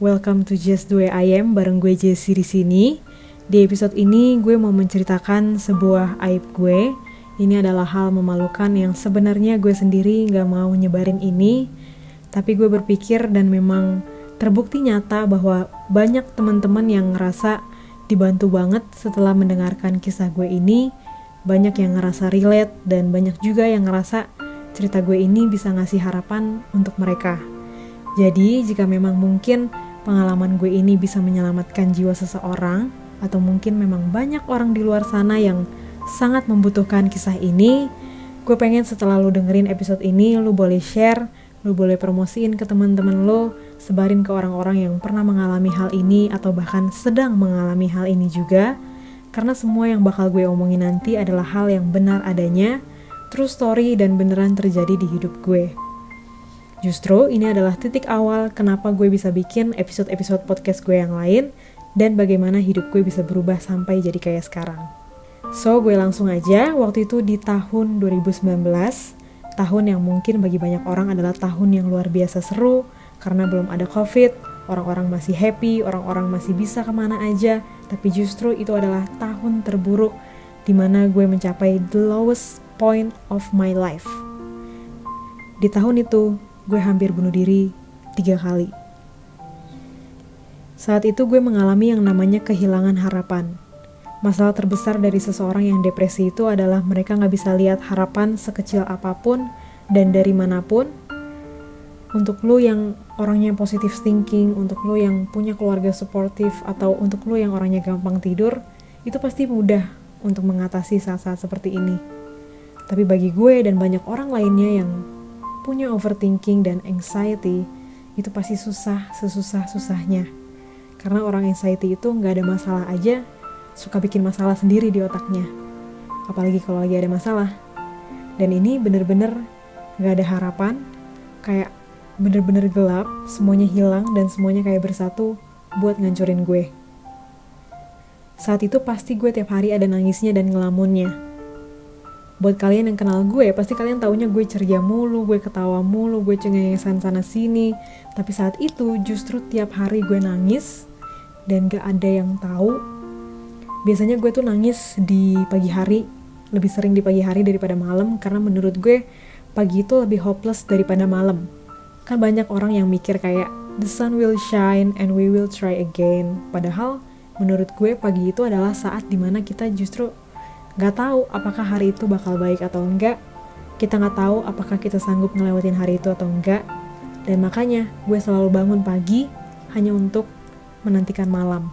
welcome to Just Do I Am bareng gue Jessie di sini. Di episode ini gue mau menceritakan sebuah aib gue. Ini adalah hal memalukan yang sebenarnya gue sendiri gak mau nyebarin ini, tapi gue berpikir dan memang terbukti nyata bahwa banyak teman-teman yang ngerasa dibantu banget setelah mendengarkan kisah gue ini. Banyak yang ngerasa relate dan banyak juga yang ngerasa cerita gue ini bisa ngasih harapan untuk mereka. Jadi, jika memang mungkin pengalaman gue ini bisa menyelamatkan jiwa seseorang, atau mungkin memang banyak orang di luar sana yang sangat membutuhkan kisah ini, gue pengen setelah lu dengerin episode ini, lu boleh share, lu boleh promosiin ke teman-teman lo, sebarin ke orang-orang yang pernah mengalami hal ini atau bahkan sedang mengalami hal ini juga. Karena semua yang bakal gue omongin nanti adalah hal yang benar adanya, true story dan beneran terjadi di hidup gue. Justru ini adalah titik awal kenapa gue bisa bikin episode-episode podcast gue yang lain dan bagaimana hidup gue bisa berubah sampai jadi kayak sekarang. So, gue langsung aja, waktu itu di tahun 2019, tahun yang mungkin bagi banyak orang adalah tahun yang luar biasa seru, karena belum ada covid, orang-orang masih happy, orang-orang masih bisa ke mana aja, tapi justru itu adalah tahun terburuk di mana gue mencapai the lowest point of my life. Di tahun itu, gue hampir bunuh diri tiga kali. Saat itu gue mengalami yang namanya kehilangan harapan. Masalah terbesar dari seseorang yang depresi itu adalah mereka nggak bisa lihat harapan sekecil apa pun dan dari mana pun. Untuk lo yang orangnya positive thinking, untuk lo yang punya keluarga suportif, atau untuk lo yang orangnya gampang tidur, itu pasti mudah untuk mengatasi saat-saat seperti ini. Tapi bagi gue dan banyak orang lainnya yang punya overthinking dan anxiety, itu pasti susah sesusah-susahnya. Karena orang anxiety itu nggak ada masalah aja, suka bikin masalah sendiri di otaknya. Apalagi kalau lagi ada masalah. Dan ini bener-bener nggak ada harapan, kayak bener-bener gelap, semuanya hilang dan semuanya kayak bersatu buat ngancurin gue. Saat itu pasti gue tiap hari ada nangisnya dan ngelamunnya buat kalian yang kenal gue pasti kalian taunya gue ceria mulu gue ketawa mulu gue cengengesan sana sini. Tapi saat itu justru tiap hari gue nangis dan gak ada yang tahu. Biasanya gue tuh nangis di pagi hari lebih sering di pagi hari daripada malam karena menurut gue pagi itu lebih hopeless daripada malam. Kan banyak orang yang mikir kayak the sun will shine and we will try again. Padahal menurut gue pagi itu adalah saat di mana kita justru Gak tahu apakah hari itu bakal baik atau enggak. Kita nggak tahu apakah kita sanggup ngelewatin hari itu atau enggak. Dan makanya gue selalu bangun pagi hanya untuk menantikan malam.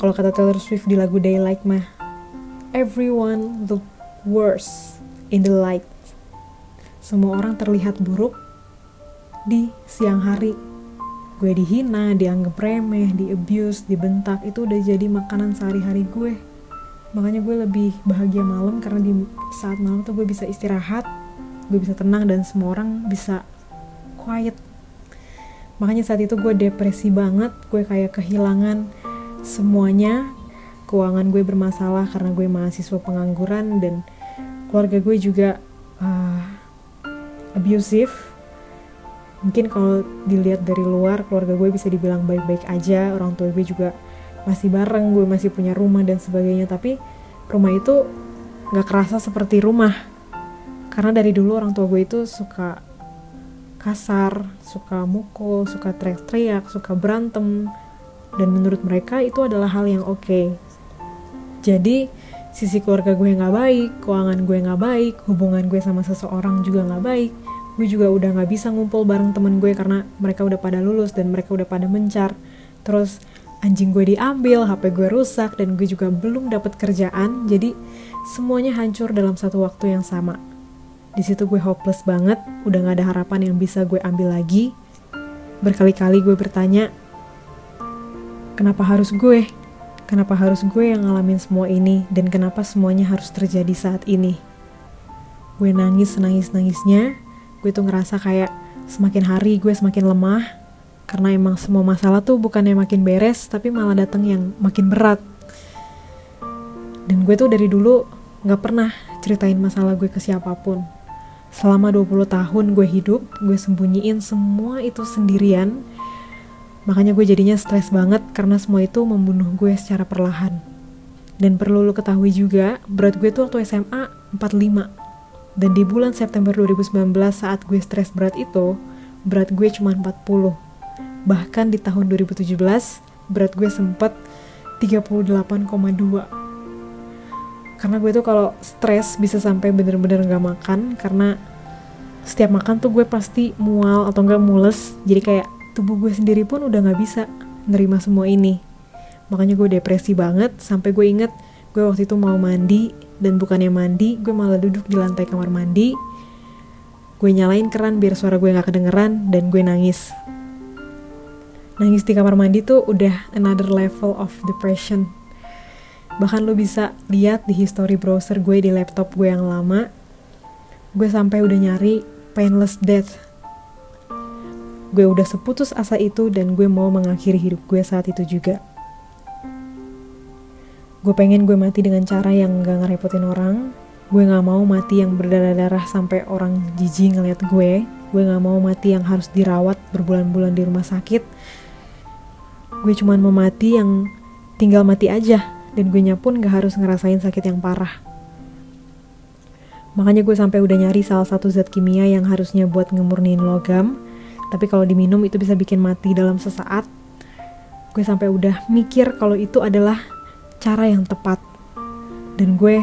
Kalau kata Taylor Swift di lagu Daylight mah, everyone look worse in the light. Semua orang terlihat buruk di siang hari. Gue dihina, dianggap remeh, di abuse, dibentak, itu udah jadi makanan sehari-hari gue makanya gue lebih bahagia malam karena di saat malam tuh gue bisa istirahat gue bisa tenang dan semua orang bisa quiet. Makanya saat itu gue depresi banget gue kayak kehilangan semuanya. Keuangan gue bermasalah karena gue mahasiswa pengangguran dan keluarga gue juga uh, abusive. Mungkin kalau dilihat dari luar keluarga gue bisa dibilang baik-baik aja orang tua gue juga masih bareng gue masih punya rumah dan sebagainya. Tapi rumah itu nggak kerasa seperti rumah. Karena dari dulu orang tua gue itu suka kasar suka mukul suka teriak-teriak suka berantem. Dan menurut mereka itu adalah hal yang oke. Okay. jadi sisi keluarga gue nggak baik keuangan gue nggak baik hubungan gue sama seseorang juga nggak baik gue juga udah nggak bisa ngumpul bareng temen gue karena mereka udah pada lulus dan mereka udah pada mencar. Terus anjing gue diambil, HP gue rusak, dan gue juga belum dapat kerjaan, jadi semuanya hancur dalam satu waktu yang sama. Di situ gue hopeless banget, udah gak ada harapan yang bisa gue ambil lagi. Berkali-kali gue bertanya, kenapa harus gue? Kenapa harus gue yang ngalamin semua ini, dan kenapa semuanya harus terjadi saat ini? Gue nangis nangis-nangisnya, gue tuh ngerasa kayak semakin hari gue semakin lemah, karena emang semua masalah tuh bukannya makin beres tapi malah datang yang makin berat dan gue tuh dari dulu gak pernah ceritain masalah gue ke siapa pun selama 20 tahun gue hidup gue sembunyiin semua itu sendirian Makanya gue jadinya stres banget karena semua itu membunuh gue secara perlahan. Dan perlu lo ketahui juga, berat gue tuh waktu SMA 45. Dan di bulan September 2019 saat gue stres berat itu, berat gue cuma 40. Bahkan di tahun 2017, berat gue sempet 38,2. Karena gue tuh kalau stres bisa sampai bener-bener gak makan karena setiap makan tuh gue pasti mual atau enggak mules. Jadi kayak tubuh gue sendiri pun udah gak bisa nerima semua ini makanya gue depresi banget sampai gue inget gue waktu itu mau mandi dan bukannya mandi gue malah duduk di lantai kamar mandi gue nyalain keran biar suara gue gak kedengeran dan gue nangis nangis di kamar mandi tuh udah another level of depression. Bahkan lo bisa lihat di history browser gue di laptop gue yang lama gue sampai udah nyari painless death. Gue udah seputus asa itu dan gue mau mengakhiri hidup gue saat itu juga. Gue pengen gue mati dengan cara yang gak ngerepotin orang. Gue gak mau mati yang berdarah-darah sampai orang jijik ngeliat gue. Gue gak mau mati yang harus dirawat berbulan-bulan di rumah sakit gue cuman mau mati yang tinggal mati aja. Dan gue pun gak harus ngerasain sakit yang parah. Makanya gue sampai udah nyari salah satu zat kimia yang harusnya buat ngemurniin logam. Tapi kalau diminum itu bisa bikin mati dalam sesaat. Gue sampai udah mikir kalau itu adalah cara yang tepat. Dan gue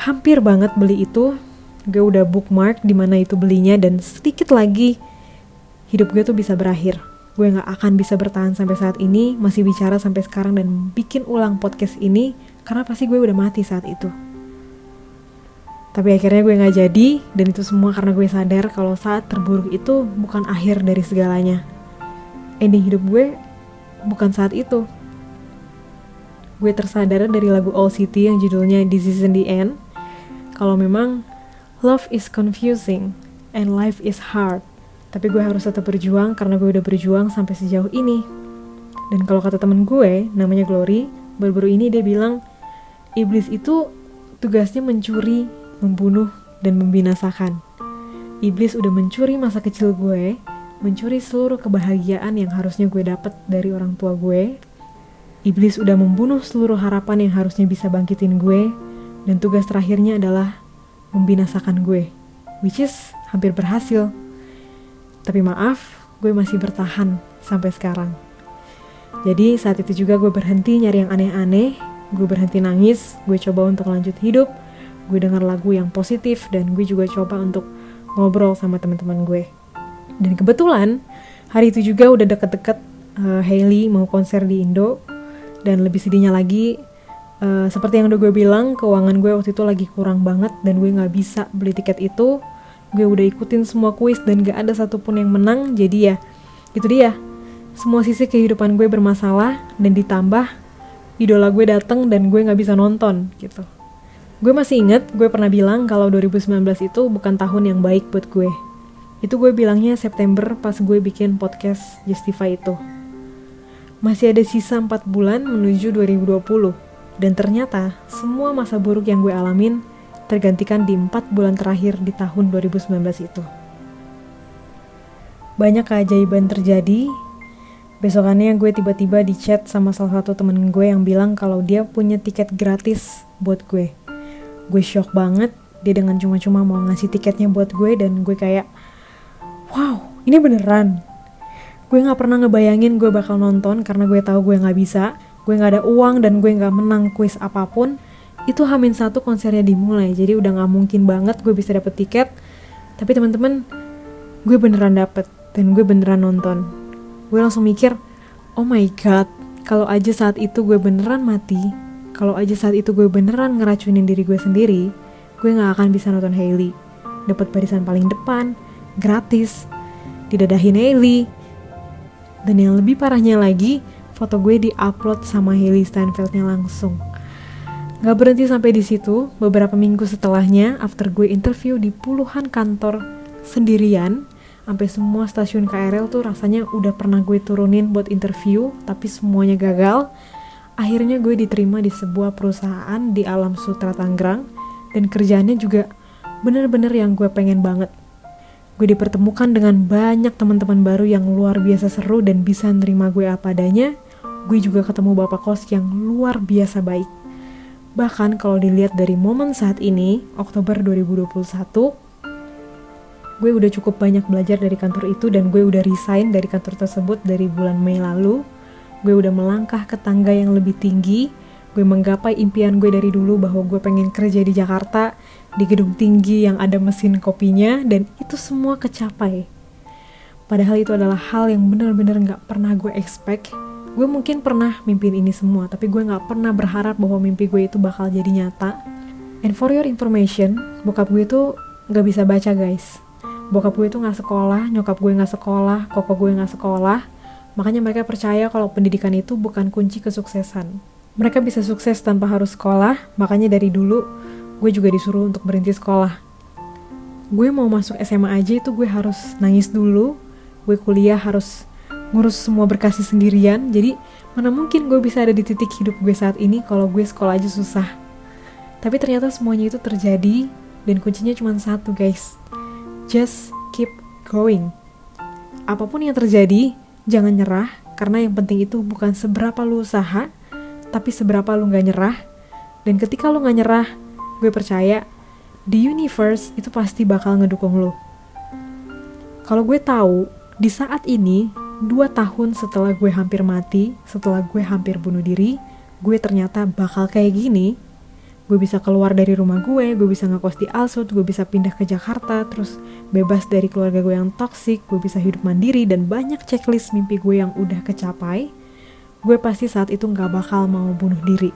hampir banget beli itu. Gue udah bookmark di mana itu belinya dan sedikit lagi hidup gue tuh bisa berakhir gue nggak akan bisa bertahan sampai saat ini masih bicara sampai sekarang dan bikin ulang podcast ini karena pasti gue udah mati saat itu. Tapi akhirnya gue nggak jadi dan itu semua karena gue sadar kalau saat terburuk itu bukan akhir dari segalanya. Ending hidup gue bukan saat itu. Gue tersadar dari lagu All City yang judulnya This is the End. Kalau memang love is confusing and life is hard tapi gue harus tetap berjuang karena gue udah berjuang sampai sejauh ini. Dan kalau kata temen gue namanya Glory baru-baru ini dia bilang iblis itu tugasnya mencuri membunuh dan membinasakan. Iblis udah mencuri masa kecil gue mencuri seluruh kebahagiaan yang harusnya gue dapet dari orang tua gue. Iblis udah membunuh seluruh harapan yang harusnya bisa bangkitin gue, dan tugas terakhirnya adalah membinasakan gue, which is hampir berhasil. Tapi maaf, gue masih bertahan sampai sekarang. Jadi saat itu juga gue berhenti nyari yang aneh-aneh, gue berhenti nangis, gue coba untuk lanjut hidup, gue dengar lagu yang positif, dan gue juga coba untuk ngobrol sama teman-teman gue. Dan kebetulan hari itu juga udah deket-deket uh, Hailey mau konser di Indo, dan lebih sedihnya lagi uh, seperti yang udah gue bilang keuangan gue waktu itu lagi kurang banget dan gue nggak bisa beli tiket itu gue udah ikutin semua kuis dan gak ada satupun yang menang jadi ya itu dia. Semua sisi kehidupan gue bermasalah dan ditambah idola gue datang dan gue nggak bisa nonton gitu. Gue masih inget gue pernah bilang kalau 2019 itu bukan tahun yang baik buat gue. Itu gue bilangnya September pas gue bikin podcast Justify itu. Masih ada sisa 4 bulan menuju 2020, dan ternyata semua masa buruk yang gue alamin tergantikan di 4 bulan terakhir di tahun 2019 itu. Banyak keajaiban terjadi, besokannya gue tiba-tiba di chat sama salah satu temen gue yang bilang kalau dia punya tiket gratis buat gue. Gue shock banget, dia dengan cuma-cuma mau ngasih tiketnya buat gue dan gue kayak, wow, ini beneran, gue nggak pernah ngebayangin gue bakal nonton karena gue tahu gue nggak bisa. Gue nggak ada uang dan gue nggak menang kuis apa pun itu hamin satu konsernya dimulai. Jadi udah nggak mungkin banget gue bisa dapet tiket. Tapi teman-teman gue beneran dapet dan gue beneran nonton. Gue langsung mikir oh my god kalau aja saat itu gue beneran mati kalau aja saat itu gue beneran ngeracunin diri gue sendiri gue nggak akan bisa nonton Hailey. Dapat barisan paling depan gratis didadahin Hailey. Dan yang lebih parahnya lagi, foto gue di-upload sama Hailey Steinfeldnya langsung. Gak berhenti sampai di situ, beberapa minggu setelahnya, after gue interview di puluhan kantor sendirian, sampai semua stasiun KRL tuh rasanya udah pernah gue turunin buat interview, tapi semuanya gagal. Akhirnya gue diterima di sebuah perusahaan di Alam Sutra Tangerang, dan kerjaannya juga bener-bener yang gue pengen banget. gue dipertemukan dengan banyak teman-teman baru yang luar biasa seru dan bisa nerima gue apa adanya. Gue juga ketemu bapak kos yang luar biasa baik. Bahkan kalau dilihat dari momen saat ini, Oktober 2021, gue udah cukup banyak belajar dari kantor itu dan gue udah resign dari kantor tersebut dari bulan Mei lalu. Gue udah melangkah ke tangga yang lebih tinggi. Gue menggapai impian gue dari dulu bahwa gue pengen kerja di Jakarta di gedung tinggi yang ada mesin kopinya dan itu semua kecapai. Padahal itu adalah hal yang benar-benar gak pernah gue expect. Gue mungkin pernah mimpin ini semua, tapi gue gak pernah berharap bahwa mimpi gue itu bakal jadi nyata. And for your information, bokap gue itu gak bisa baca guys. Bokap gue itu gak sekolah, nyokap gue gak sekolah, koko gue gak sekolah. Makanya mereka percaya kalau pendidikan itu bukan kunci kesuksesan. Mereka bisa sukses tanpa harus sekolah, makanya dari dulu gue juga disuruh untuk berhenti sekolah. Gue mau masuk SMA aja itu gue harus nangis dulu, gue kuliah harus ngurus semua berkasih sendirian, jadi mana mungkin gue bisa ada di titik hidup gue saat ini kalau gue sekolah aja susah. Tapi ternyata semuanya itu terjadi dan kuncinya cuma satu guys. Just keep going. Apa pun yang terjadi, jangan nyerah karena yang penting itu bukan seberapa lu usaha, tapi seberapa lu gak nyerah. Dan ketika lu gak nyerah, gue percaya the universe itu pasti bakal ngedukung lo. Kalau gue tahu di saat ini dua tahun setelah gue hampir mati, setelah gue hampir bunuh diri, gue ternyata bakal kayak gini. Gue bisa keluar dari rumah gue, gue bisa ngekos di Alsut, gue bisa pindah ke Jakarta, terus bebas dari keluarga gue yang toksik, gue bisa hidup mandiri, dan banyak checklist mimpi gue yang udah kecapai, gue pasti saat itu gak bakal mau bunuh diri.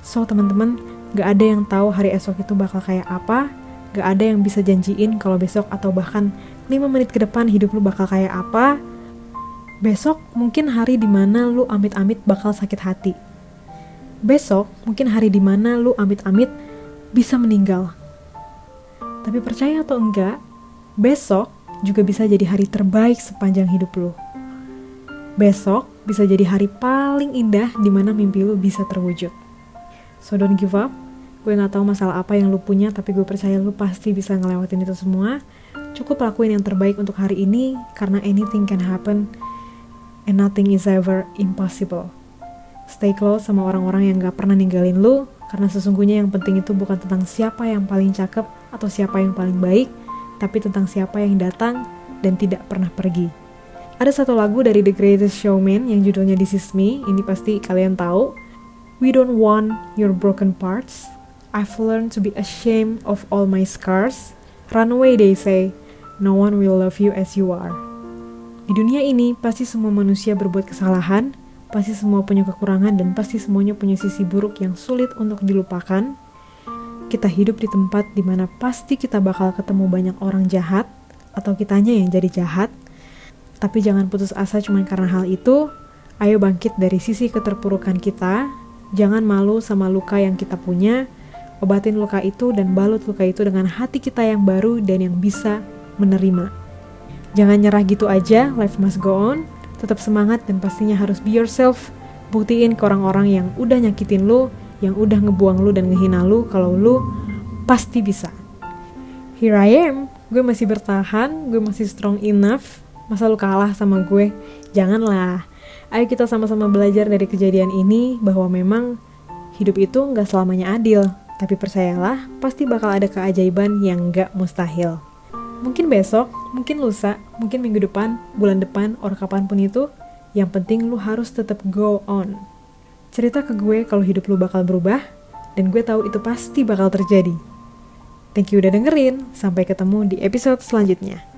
So teman-teman, Gak ada yang tahu hari esok itu bakal kayak apa, gak ada yang bisa janjiin kalau besok atau bahkan 5 menit ke depan hidup lu bakal kayak apa. Besok mungkin hari di mana lu amit-amit bakal sakit hati. Besok mungkin hari di mana lu amit-amit bisa meninggal. Tapi percaya atau enggak, besok juga bisa jadi hari terbaik sepanjang hidup lu. Besok bisa jadi hari paling indah di mana mimpi lu bisa terwujud. So don't give up. Gue gak tahu masalah apa yang lu punya, tapi gue percaya lu pasti bisa ngelewatin itu semua. Cukup lakuin yang terbaik untuk hari ini, karena anything can happen, and nothing is ever impossible. Stay close sama orang-orang yang gak pernah ninggalin lu, karena sesungguhnya yang penting itu bukan tentang siapa yang paling cakep atau siapa yang paling baik, tapi tentang siapa yang datang dan tidak pernah pergi. Ada satu lagu dari The Greatest Showman yang judulnya This Is Me, ini pasti kalian tahu. We don't want your broken parts. I've learned to be ashamed of all my scars. Run away, they say. No one will love you as you are. Di dunia ini, pasti semua manusia berbuat kesalahan, pasti semua punya kekurangan, dan pasti semuanya punya sisi buruk yang sulit untuk dilupakan. Kita hidup di tempat di mana pasti kita bakal ketemu banyak orang jahat, atau kitanya yang jadi jahat. Tapi jangan putus asa cuma karena hal itu. Ayo bangkit dari sisi keterpurukan kita, Jangan malu sama luka yang kita punya, obatin luka itu dan balut luka itu dengan hati kita yang baru dan yang bisa menerima. Jangan nyerah gitu aja, life must go on. Tetap semangat dan pastinya harus be yourself. Buktiin ke orang-orang yang udah nyakitin lu, yang udah ngebuang lu dan ngehina lu kalau lu pasti bisa. Here I am, gue masih bertahan, gue masih strong enough. Masa lu kalah sama gue? Janganlah. Ayo kita sama-sama belajar dari kejadian ini bahwa memang hidup itu nggak selamanya adil, tapi percayalah pasti bakal ada keajaiban yang nggak mustahil. Mungkin besok, mungkin lusa, mungkin minggu depan, bulan depan, or kapan pun itu, yang penting lu harus tetap go on. Cerita ke gue kalau hidup lu bakal berubah, dan gue tahu itu pasti bakal terjadi. Thank you udah dengerin, sampai ketemu di episode selanjutnya.